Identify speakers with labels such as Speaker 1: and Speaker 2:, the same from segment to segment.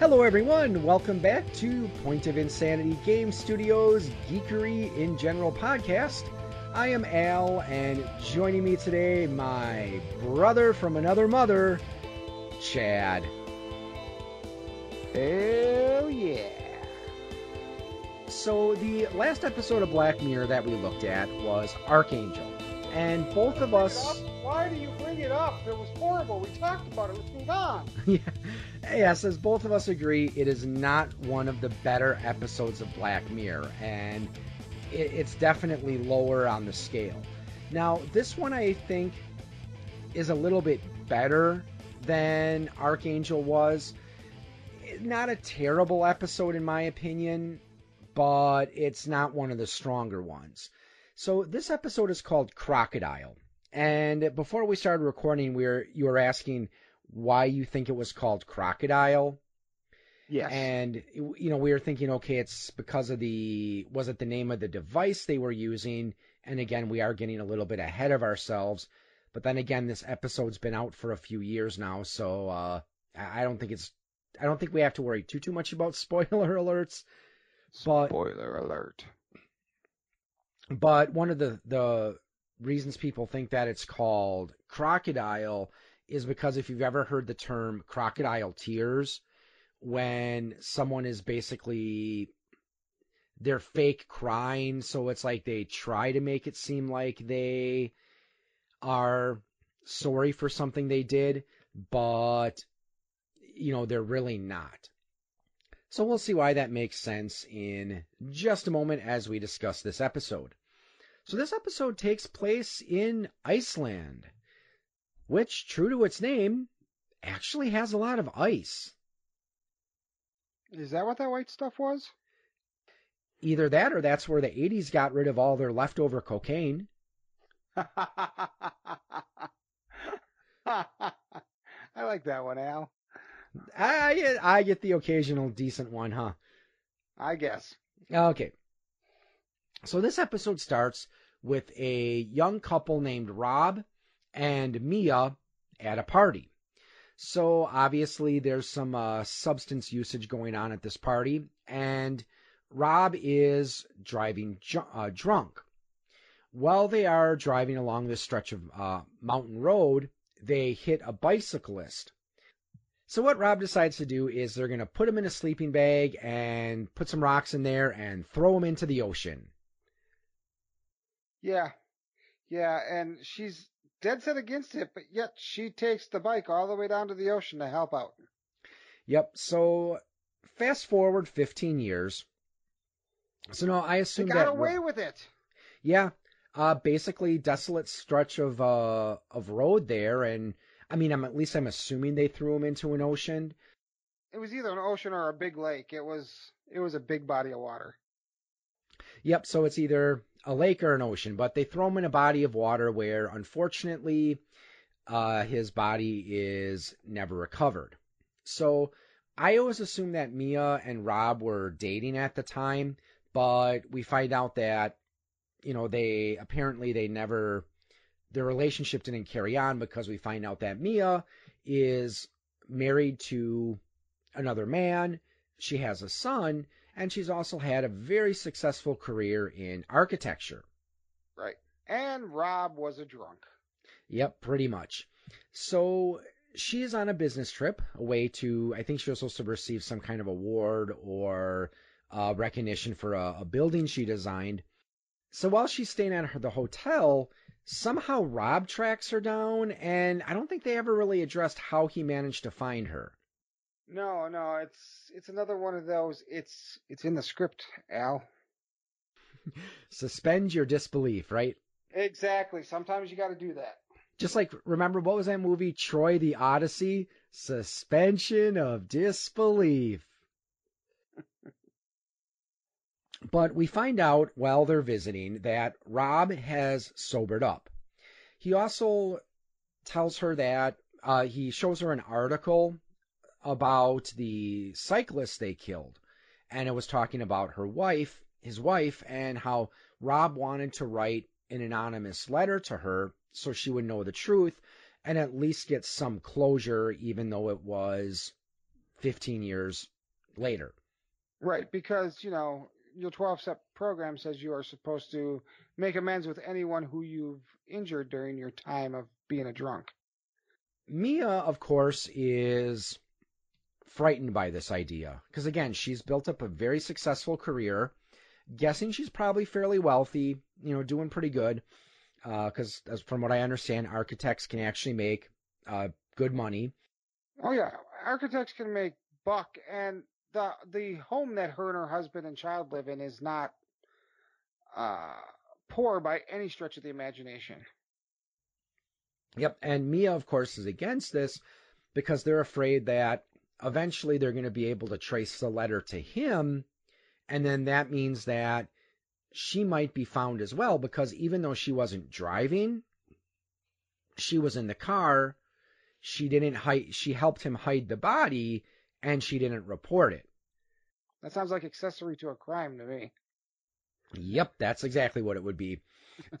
Speaker 1: Hello, everyone. Welcome back to Point of Insanity Game Studios Geekery in General podcast. I am Al, and joining me today, my brother from another mother, Chad.
Speaker 2: Hell yeah.
Speaker 1: So, the last episode of Black Mirror that we looked at was Archangel, and both of us.
Speaker 2: Why do you bring it up? It was horrible. We talked about it. Let's move on.
Speaker 1: yeah. Yes, as both of us agree, it is not one of the better episodes of Black Mirror, and it, it's definitely lower on the scale. Now, this one I think is a little bit better than Archangel was. Not a terrible episode, in my opinion, but it's not one of the stronger ones. So, this episode is called Crocodile. And before we started recording, we were you were asking why you think it was called Crocodile.
Speaker 2: Yes.
Speaker 1: And you know, we were thinking, okay, it's because of the was it the name of the device they were using? And again, we are getting a little bit ahead of ourselves. But then again, this episode's been out for a few years now, so uh, I don't think it's I don't think we have to worry too too much about spoiler alerts. But
Speaker 2: Spoiler alert.
Speaker 1: but one of the the reasons people think that it's called crocodile is because if you've ever heard the term crocodile tears, when someone is basically they're fake crying, so it's like they try to make it seem like they are sorry for something they did, but you know, they're really not. So we'll see why that makes sense in just a moment as we discuss this episode. So this episode takes place in Iceland, which, true to its name, actually has a lot of ice.
Speaker 2: Is that what that white stuff was?
Speaker 1: Either that or that's where the 80s got rid of all their leftover cocaine.
Speaker 2: I like that one, Al.
Speaker 1: I get, I get the occasional decent one, huh?
Speaker 2: I guess.
Speaker 1: Okay. So this episode starts with a young couple named Rob and Mia at a party. So obviously there's some uh, substance usage going on at this party, and Rob is driving uh, drunk. While they are driving along this stretch of uh, mountain road, they hit a bicyclist. So what Rob decides to do is they're going to put him in a sleeping bag and put some rocks in there and throw him into the ocean.
Speaker 2: Yeah. Yeah, and she's dead set against it, but yet she takes the bike all the way down to the ocean to help out.
Speaker 1: Yep. So fast forward 15 years. So no, I assume They
Speaker 2: got
Speaker 1: that
Speaker 2: away with it.
Speaker 1: yeah, uh, basically desolate stretch of uh of road there, and I mean, I'm at least I'm assuming they threw him into an ocean.
Speaker 2: It was either an ocean or a big lake. It was it was a big body of water.
Speaker 1: Yep. So it's either a lake or an ocean, but they throw him in a body of water where, unfortunately, uh, his body is never recovered. So I always assumed that Mia and Rob were dating at the time, but we find out that you know they apparently they never their relationship didn't carry on because we find out that Mia is married to another man. She has a son, and she's also had a very successful career in architecture.
Speaker 2: Right. And Rob was a drunk.
Speaker 1: Yep, pretty much. So she is on a business trip away to, I think she was supposed to receive some kind of award or uh, recognition for a, a building she designed. So while she's staying at her, the hotel, somehow Rob tracks her down, and I don't think they ever really addressed how he managed to find her.
Speaker 2: No, no, it's it's another one of those. It's it's in the script, Al.
Speaker 1: Suspend your disbelief, right?
Speaker 2: Exactly. Sometimes you got to do that.
Speaker 1: Just like, remember, what was that movie, Troy the Odyssey? Suspension of disbelief. but we find out while they're visiting that Rob has sobered up. He also tells her that uh, he shows her an article about the cyclist they killed, and it was talking about her wife, his wife, and how Rob wanted to write an anonymous letter to her so she would know the truth and at least get some closure, even though it was 15 years later.
Speaker 2: Right, because, you know, your 12 step program says you are supposed to make amends with anyone who you've injured during your time of being a drunk.
Speaker 1: Mia, of course, is frightened by this idea because, again, she's built up a very successful career. Guessing she's probably fairly wealthy, you know, doing pretty good. Because, uh, from what I understand, architects can actually make uh, good money.
Speaker 2: Oh yeah, architects can make buck, and the the home that her and her husband and child live in is not uh, poor by any stretch of the imagination.
Speaker 1: Yep, and Mia, of course, is against this because they're afraid that eventually they're going to be able to trace the letter to him, and then that means that she might be found as well because even though she wasn't driving, she was in the car. She didn't hide. She helped him hide the body, and she didn't report it.
Speaker 2: That sounds like accessory to a crime to me.
Speaker 1: Yep, that's exactly what it would be.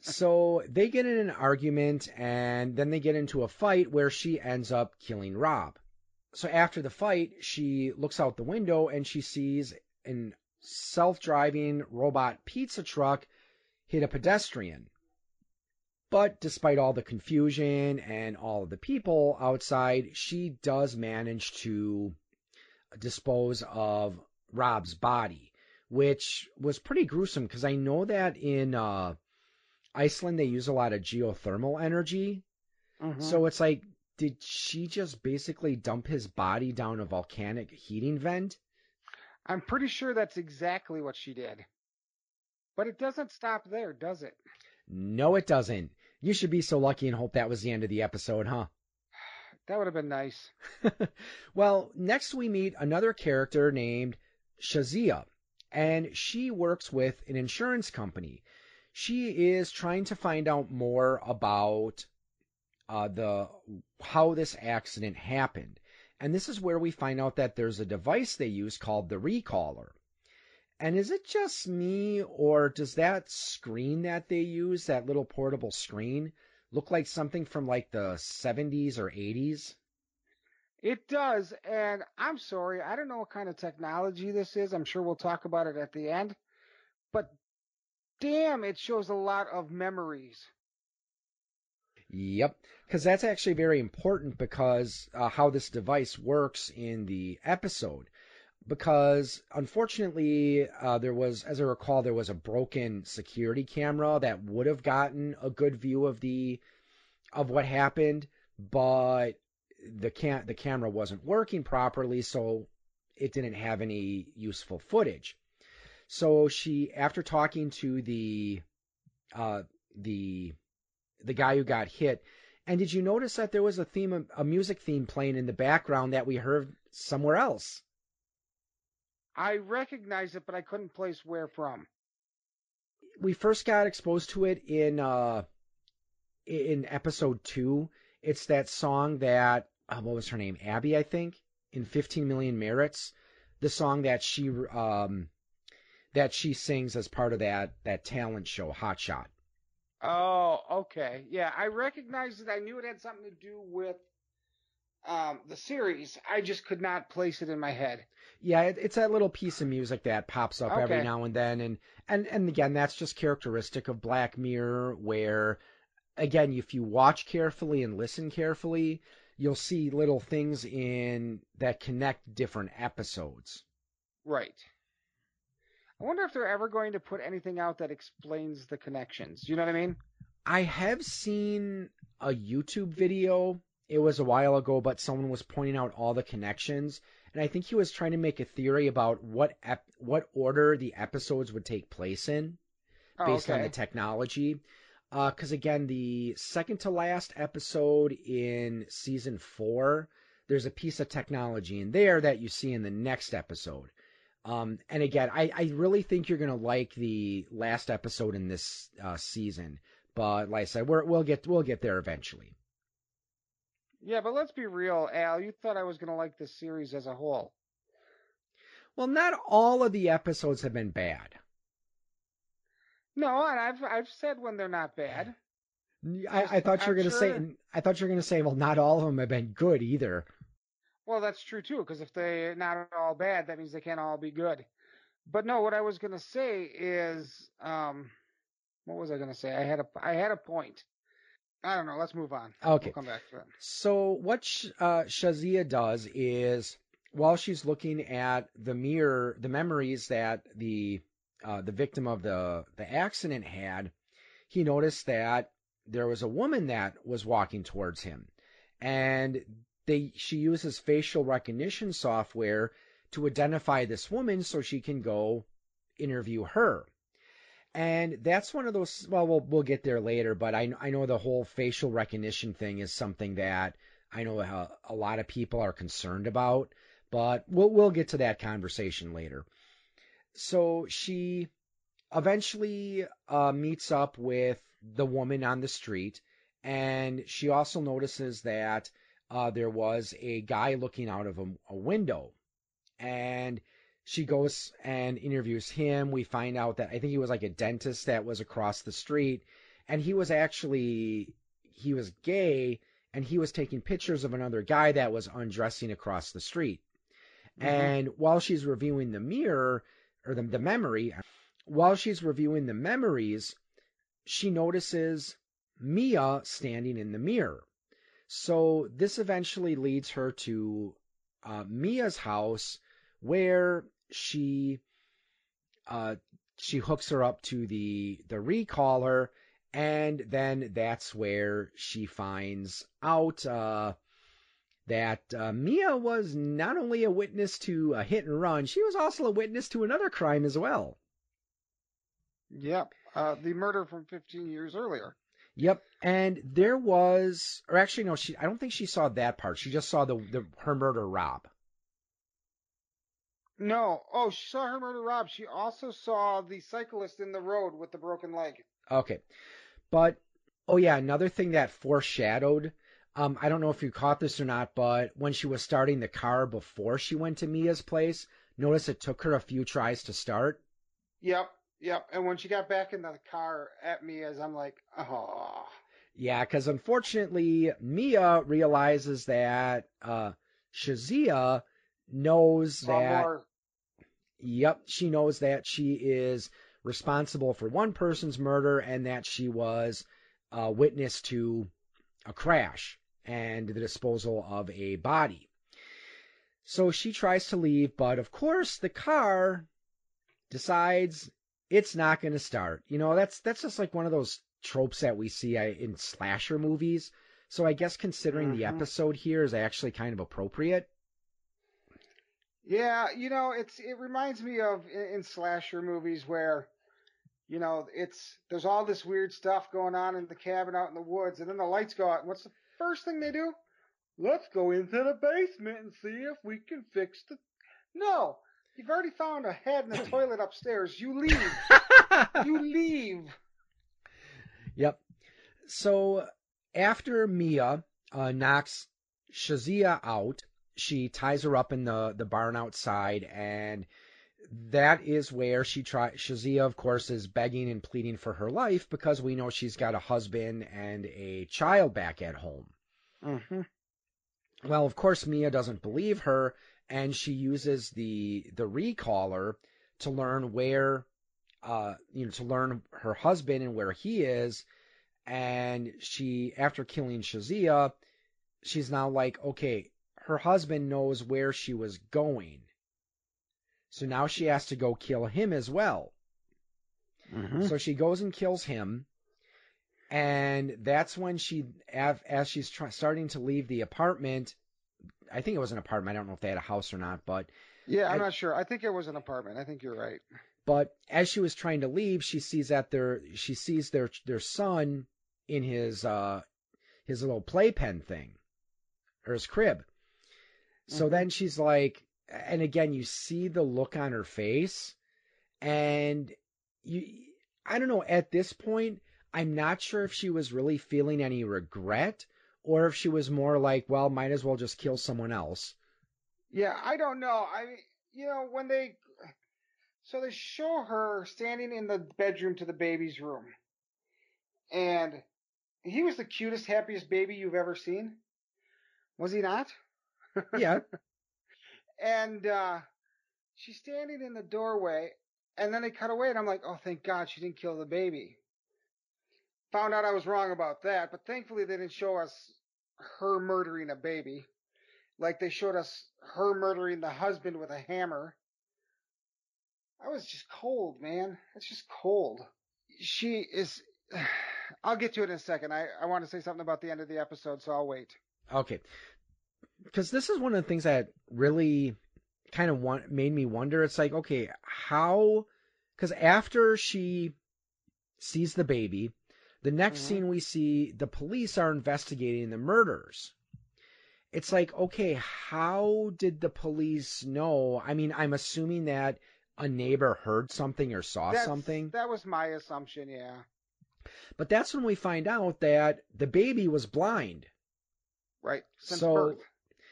Speaker 1: so they get in an argument and then they get into a fight where she ends up killing Rob. So after the fight, she looks out the window and she sees an self-driving robot pizza truck hit a pedestrian. But despite all the confusion and all of the people outside, she does manage to dispose of Rob's body, which was pretty gruesome because I know that in uh, Iceland they use a lot of geothermal energy. Mm-hmm. So it's like, did she just basically dump his body down a volcanic heating vent?
Speaker 2: I'm pretty sure that's exactly what she did. But it doesn't stop there, does it?
Speaker 1: No, it doesn't. You should be so lucky and hope that was the end of the episode, huh?
Speaker 2: That would have been nice.
Speaker 1: well, next we meet another character named Shazia, and she works with an insurance company. She is trying to find out more about uh, the how this accident happened. And this is where we find out that there's a device they use called the recaller. And is it just me, or does that screen that they use, that little portable screen, look like something from like the 70s or 80s?
Speaker 2: It does, and I'm sorry, I don't know what kind of technology this is. I'm sure we'll talk about it at the end. But damn, it shows a lot of memories.
Speaker 1: Yep, because that's actually very important because uh, how this device works in the episode. Because unfortunately, uh, there was, as I recall, there was a broken security camera that would have gotten a good view of the of what happened, but the cam the camera wasn't working properly, so it didn't have any useful footage. So she, after talking to the uh, the the guy who got hit, and did you notice that there was a theme, a music theme playing in the background that we heard somewhere else?
Speaker 2: I recognized it, but I couldn't place where from.
Speaker 1: We first got exposed to it in uh, in episode two. It's that song that uh, what was her name? Abby, I think, in 15 Million Merits. The song that she um, that she sings as part of that that talent show, Hot Shot.
Speaker 2: Oh, okay. Yeah, I recognized it. I knew it had something to do with um, the series. I just could not place it in my head.
Speaker 1: Yeah, it, it's that little piece of music that pops up okay. every now and then, and and and again, that's just characteristic of Black Mirror, where again, if you watch carefully and listen carefully, you'll see little things in that connect different episodes.
Speaker 2: Right. I wonder if they're ever going to put anything out that explains the connections. You know what I mean?
Speaker 1: I have seen a YouTube video. It was a while ago, but someone was pointing out all the connections, and I think he was trying to make a theory about what ep- what order the episodes would take place in, based oh, okay. on the technology. Because uh, again, the second to last episode in season four, there's a piece of technology in there that you see in the next episode. Um, and again, I, I really think you're gonna like the last episode in this uh, season. But like I said, we're, we'll get we'll get there eventually.
Speaker 2: Yeah, but let's be real, Al. You thought I was gonna like this series as a whole.
Speaker 1: Well, not all of the episodes have been bad.
Speaker 2: No, and I've I've said when they're not bad.
Speaker 1: I, I thought you were to sure. say. I thought you were going to say, well, not all of them have been good either.
Speaker 2: Well, that's true too, because if they're not all bad, that means they can't all be good. But no, what I was gonna say is, um, what was I gonna say? I had a, I had a point. I don't know. Let's move on.
Speaker 1: Okay.
Speaker 2: We'll come back to that.
Speaker 1: So what Sh- uh, Shazia does is, while she's looking at the mirror, the memories that the uh, the victim of the the accident had, he noticed that there was a woman that was walking towards him, and they she uses facial recognition software to identify this woman so she can go interview her. And that's one of those. Well, we'll we'll get there later, but I I know the whole facial recognition thing is something that I know a, a lot of people are concerned about, but we'll we'll get to that conversation later. So she eventually uh, meets up with the woman on the street, and she also notices that uh, there was a guy looking out of a, a window, and she goes and interviews him. We find out that I think he was like a dentist that was across the street, and he was actually he was gay, and he was taking pictures of another guy that was undressing across the street.
Speaker 2: Mhm.
Speaker 1: And while she's reviewing the mirror or the, the memory, while she's reviewing the memories, she notices Mia standing in the mirror. So this eventually leads her to uh, Mia's house, where she uh, she hooks her up to the the recaller, and then that's where she finds out uh, that uh, Mia was not only a witness to a hit and run, she was also a witness to another crime as well.
Speaker 2: Yep. Uh, the murder from 15 years earlier.
Speaker 1: Yep, and there was, or actually no, she I don't think she saw that part. She just saw the, the her murder Rob.
Speaker 2: No. Oh, she saw her murder Rob. She also saw the cyclist in the road with the broken leg.
Speaker 1: Okay. But oh yeah, another thing that foreshadowed um I don't know if you caught this or not, but when she was starting the car before she went to Mia's place, notice it took her a few tries to start.
Speaker 2: Yep. Yep. And when she got back in the car at me, as I'm like, oh.
Speaker 1: Yeah, cuz unfortunately Mia realizes that uh Shazia knows that
Speaker 2: more.
Speaker 1: Yep, she knows that she is responsible for one person's murder and that she was a witness to a crash and the disposal of a body. So she tries to leave, but of course the car decides it's not going to start. You know, that's that's just like one of those tropes that we see uh, in slasher movies. So I guess considering the
Speaker 2: Mhm.
Speaker 1: episode here is actually kind of appropriate.
Speaker 2: Yeah, you know, it's it reminds me of in, in slasher movies where, you know, it's there's all this weird stuff going on in the cabin out in the woods, and then the lights go out. And what's the first thing they do? Let's go into the basement and see if we can fix the. No, you've already found a head in the toilet upstairs. You leave. You leave.
Speaker 1: Yep. So after Mia uh, knocks Shazia out, she ties her up in the, the barn outside, and that is where she tries. Shazia, of course, is begging and pleading for her life because we know she's got a husband and a child back at home.
Speaker 2: Mm-hmm.
Speaker 1: Well, of course, Mia doesn't believe her, and she uses the the recaller to learn where, uh, you know, to learn her husband and where he is. And she, after killing Shazia, she's now like, okay, her husband knows where she was going, so now she has to go kill him as well.
Speaker 2: Mm-hmm.
Speaker 1: So she goes and kills him, and that's when she, as she's try- starting to leave the apartment, I think it was an apartment. I don't know if they had a house or not, but
Speaker 2: Yeah, I'm
Speaker 1: I-
Speaker 2: not sure. I think it was an apartment. I think you're right.
Speaker 1: but as she was trying to leave, she sees that their she sees their their son in his uh his little playpen thing or his crib. So
Speaker 2: Mhm.
Speaker 1: then she's like, and again, you see the look on her face, and you, I don't know. At this point, I'm not sure if she was really feeling any regret or if she was more like, well, might as well just kill someone else.
Speaker 2: Yeah, I don't know. I mean, you know, when they so they show her standing in the bedroom to the baby's room. And he was the cutest, happiest baby you've ever seen. Was he not?
Speaker 1: Yeah.
Speaker 2: and uh, she's standing in the doorway, and then they cut away, and I'm like, oh, thank God she didn't kill the baby. Found out I was wrong about that, but thankfully they didn't show us her murdering a baby. Like they showed us her murdering the husband with a hammer. I was just cold, man. It's just cold. She is. I'll get to it in a second. I, I want to say something about the end of the episode, so I'll wait.
Speaker 1: Okay. Because this is one of the things that really kind of want, made me wonder. It's like, okay, how? Because after she sees the baby, the next
Speaker 2: Mhm.
Speaker 1: scene we see the police are investigating the murders. It's like, okay, how did the police know? I mean, I'm assuming that a neighbor heard something or saw
Speaker 2: That's-
Speaker 1: something,
Speaker 2: That was my assumption, yeah.
Speaker 1: but that's when we find out that the baby was blind.
Speaker 2: Right. Since
Speaker 1: So-
Speaker 2: birth.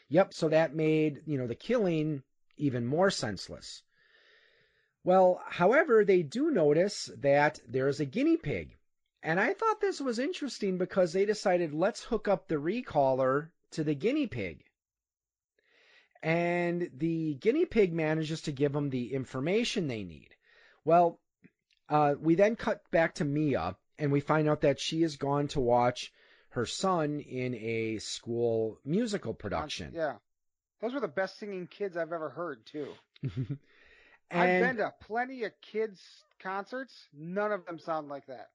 Speaker 1: Yep, so that made, you know, the killing even more senseless. Well, however, they do notice that there's a guinea pig. And I thought this was interesting because they decided let's hook up the recaller to the guinea pig. And the guinea pig manages to give them the information they need. Well, uh, we then cut back to Mia and we find out that she has gone to watch her son in a school musical production.
Speaker 2: Yeah. Those were the best singing kids I've ever heard, too.
Speaker 1: and
Speaker 2: I've been to plenty of kids' concerts. None of them sound like that.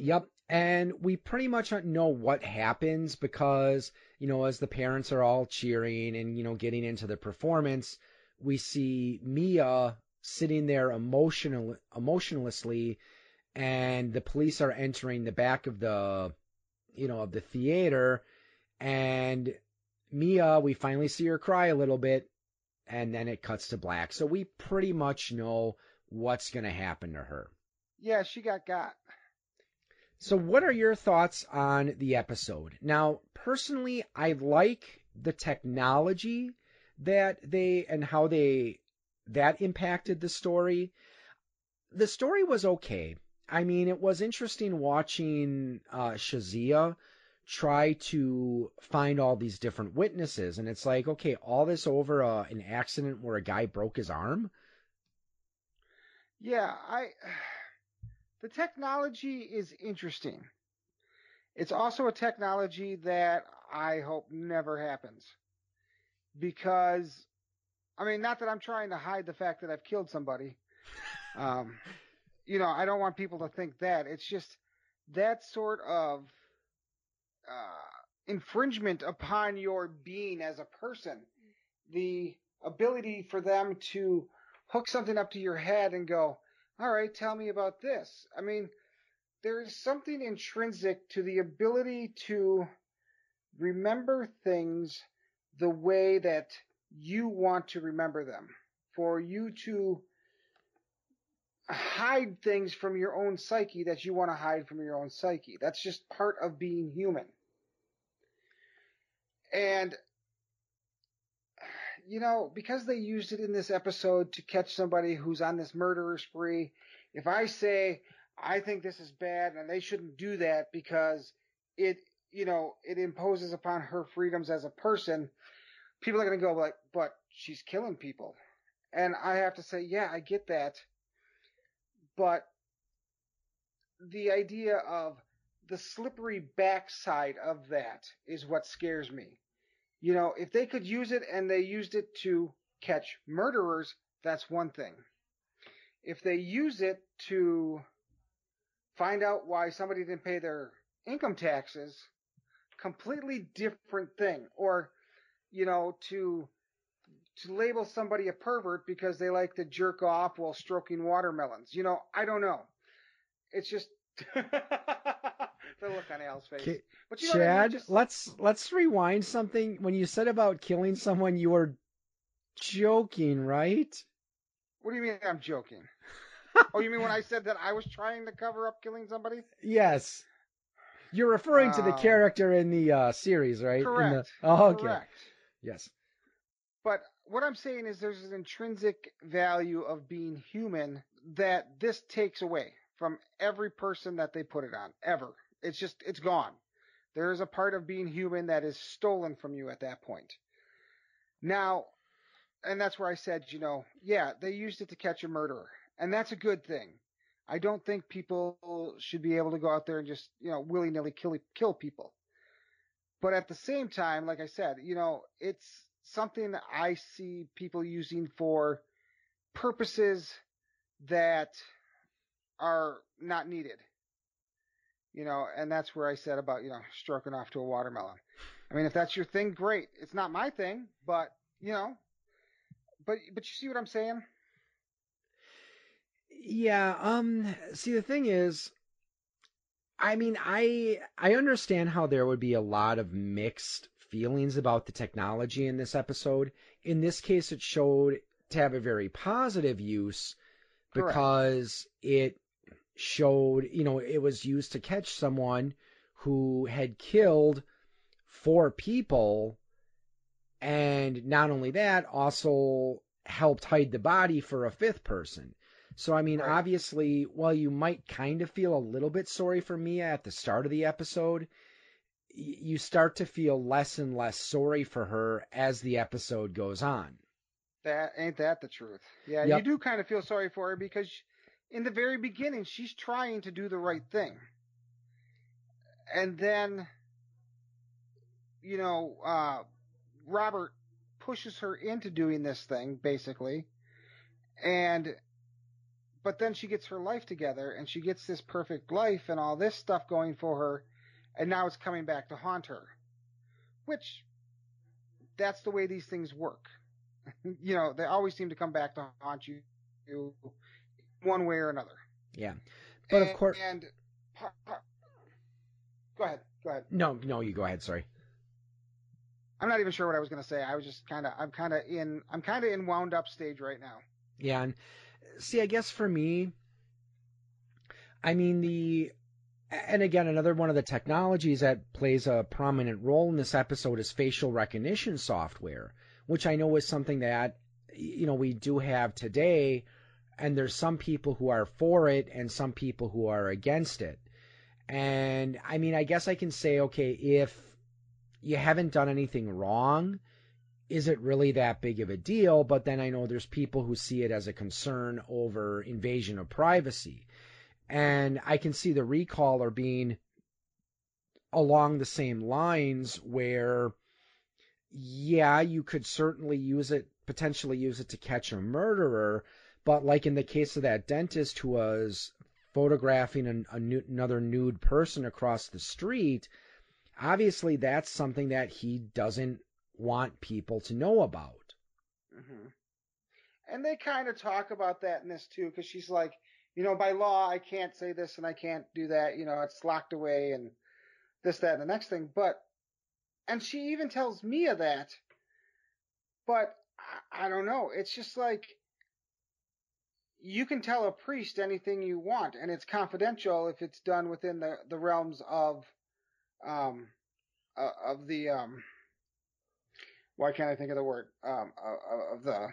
Speaker 1: Yep. And we pretty much know what happens because, you know, as the parents are all cheering and, you know, getting into the performance, we see Mia sitting there emotional, emotionlessly and the police are entering the back of the, you know, of the theater and Mia, we finally see her cry a little bit and then it cuts to black. So we pretty much know what's going to happen to her.
Speaker 2: Yeah, she got got.
Speaker 1: So, what are your thoughts on the episode? Now, personally, I like the technology that they and how they that impacted the story. The story was okay. I mean, it was interesting watching uh, Shazia try to find all these different witnesses, and it's like, okay, all this over uh, an accident where a guy broke his arm.
Speaker 2: Yeah, I. The technology is interesting. It's also a technology that I hope never happens. Because, I mean, not that I'm trying to hide the fact that I've killed somebody. Um, you know, I don't want people to think that. It's just that sort of uh, infringement upon your being as a person. The ability for them to hook something up to your head and go, all right, tell me about this. I mean, there is something intrinsic to the ability to remember things the way that you want to remember them. For you to hide things from your own psyche that you want to hide from your own psyche. That's just part of being human. And you know, because they used it in this episode to catch somebody who's on this murderer spree, if I say I think this is bad and they shouldn't do that because it, you know, it imposes upon her freedoms as a person, people are going to go like, but she's killing people. And I have to say, yeah, I get that. But the idea of the slippery backside of that is what scares me. You know, if they could use it and they used it to catch murderers, that's one thing. If they use it to find out why somebody didn't pay their income taxes, completely different thing. Or, you know, to to label somebody a pervert because they like to jerk off while stroking watermelons. You know, I don't know. It's just the look on Al's face. But you know?
Speaker 1: Chad,
Speaker 2: Just-
Speaker 1: let's let's rewind something. When you said about killing someone, you were joking, right?
Speaker 2: What do you mean I'm joking? oh, you mean when I said that I was trying to cover up killing somebody?
Speaker 1: Yes. You're referring to the
Speaker 2: Um,
Speaker 1: character in the uh, series, right? In the-
Speaker 2: Correct.
Speaker 1: oh, okay.
Speaker 2: Correct.
Speaker 1: Yes.
Speaker 2: But what I'm saying is there's an intrinsic value of being human that this takes away from every person that they put it on, ever. It's just, it's gone. There is a part of being human that is stolen from you at that point. Now, and that's where I said, you know, yeah, they used it to catch a murderer, and that's a good thing. I don't think people should be able to go out there and just, you know, willy nilly kill kill people. But at the same time, like I said, you know, it's something that I see people using for purposes that are not needed. You know, and that's where I said about, you know, stroking off to a watermelon. I mean, if that's your thing, great. It's not my thing, but, you know, but, but you see what I'm saying?
Speaker 1: Yeah, um see the thing is I mean, I I understand how there would be a lot of mixed feelings about the technology in this episode. In this case it showed to have a very positive use because Correct. it showed, you know, it was used to catch someone who had killed four people and not only that, also helped hide the body for a fifth person. So, I mean, right. obviously, while you might kind of feel a little bit sorry for Mia at the start of the episode, you start to feel less and less sorry for her as the episode goes on.
Speaker 2: That ain't that the truth. Yeah, yep. you do kind of feel sorry for her because in the very beginning she's trying to do the right thing. And then you know, uh Robert pushes her into doing this thing basically. And but then she gets her life together and she gets this perfect life and all this stuff going for her and now it's coming back to haunt her which that's the way these things work you know they always seem to come back to haunt you one way or another.
Speaker 1: Yeah. But
Speaker 2: and,
Speaker 1: of course
Speaker 2: and go ahead go ahead.
Speaker 1: No no you go ahead sorry.
Speaker 2: I'm not even sure what i was going to say. I was just kind of i'm kind of in i'm kind of in wound up stage right now.
Speaker 1: Yeah and see, I guess for me, I mean the and again another one of the technologies that plays a prominent role in this episode is facial recognition software, which I know is something that you know we do have today and there's some people who are for it and some people who are against it. And I mean, I guess I can say okay, if you haven't done anything wrong, is it really that big of a deal? But then I know there's people who see it as a concern over invasion of privacy. And I can see the recaller being along the same lines where, yeah, you could certainly use it, potentially use it to catch a murderer. But like in the case of that dentist who was photographing an, a, another nude person across the street, obviously that's something that he doesn't want people to know about.
Speaker 2: Mm-hmm. And they kind of talk about that in this too, because she's like, you know, by law, I can't say this and I can't do that. You know, it's locked away and this, that, and the next thing. But, and she even tells Mia that. But I, I don't know. It's just like, you can tell a priest anything you want, and it's confidential if it's done within the, the realms of, um, uh, of the, um, why can't I think of the word? Um, of the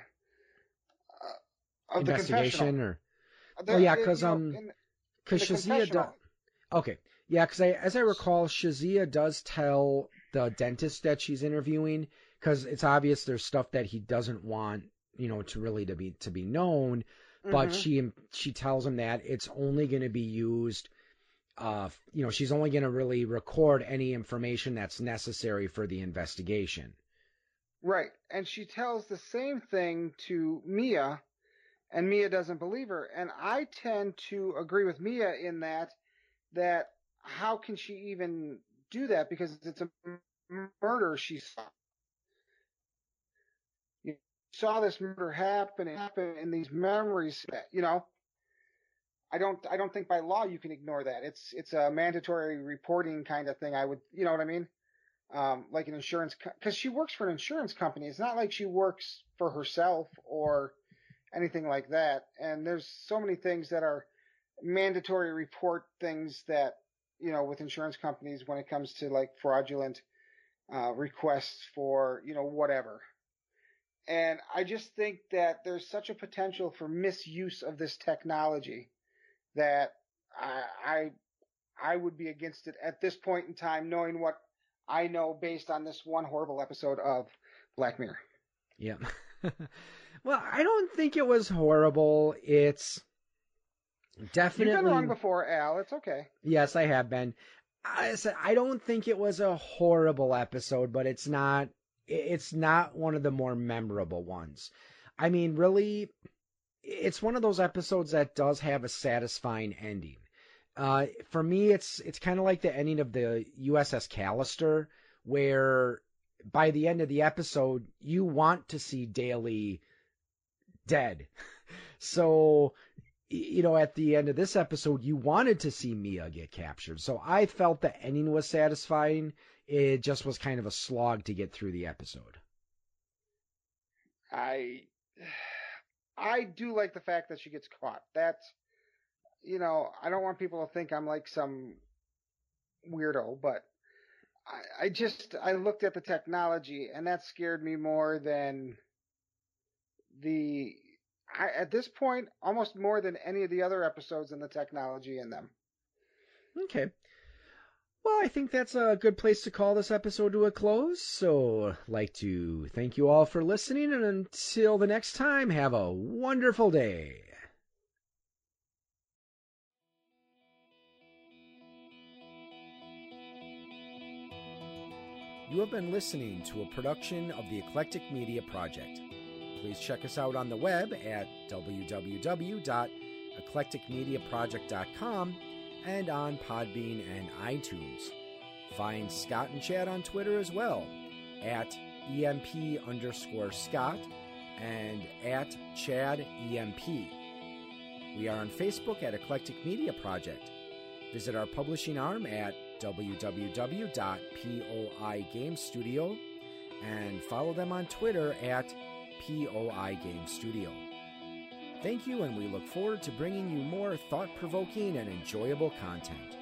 Speaker 2: uh,
Speaker 1: of investigation or the, oh yeah because um because Shazia does okay. Yeah because I as I recall Shazia does tell the dentist that she's interviewing because it's obvious there's stuff that he doesn't want you know to really to be to be known but mm-hmm. she she tells him that it's only going to be used uh you know she's only going to really record any information that's necessary for the investigation
Speaker 2: Right. And she tells the same thing to Mia, and Mia doesn't believe her. And I tend to agree with Mia in that, that how can she even do that? Because it's a murder she saw. Saw this murder happen, it happened in these memories, you know. I don't, I don't think by law you can ignore that. It's, it's a mandatory reporting kind of thing. I would, you know what I mean? um, like an insurance, because co- she works for an insurance company. It's not like she works for herself or anything like that. And there's so many things that are mandatory report things that, you know, with insurance companies when it comes to like fraudulent, uh, requests for, you know, whatever. And I just think that there's such a potential for misuse of this technology that I, I, I would be against it at this point in time, knowing what I know based on this one horrible episode of Black Mirror.
Speaker 1: Yeah. well, I don't think it was horrible. It's definitely.
Speaker 2: You've been wrong before, Al. It's okay.
Speaker 1: Yes, I have been. I said I don't think it was a horrible episode, but it's not. It's not one of the more memorable ones. I mean, really, it's one of those episodes that does have a satisfying ending. Uh, for me, it's it's kind of like the ending of the USS Callister, where by the end of the episode, you want to see Daly dead. So, you know, at the end of this episode, you wanted to see Mia get captured. So I felt the ending was satisfying. It just was kind of a slog to get through the episode.
Speaker 2: I I do like the fact that she gets caught. That's you know, I don't want people to think I'm like some weirdo, but I, I just I looked at the technology and that scared me more than the I, at this point almost more than any of the other episodes and the technology in them.
Speaker 1: Okay. Well, I think that's a good place to call this episode to a close. So, like to thank you all for listening, and until the next time, have a wonderful day. You have been listening to a production of the Eclectic Media Project. Please check us out on the web at www.eclecticmediaproject.com and on Podbean and iTunes. Find Scott and Chad on Twitter as well at EMP underscore Scott and at Chad EMP. We are on Facebook at Eclectic Media Project. Visit our publishing arm at www.poigamestudio and follow them on Twitter at poigamestudio. Thank you, and we look forward to bringing you more thought provoking and enjoyable content.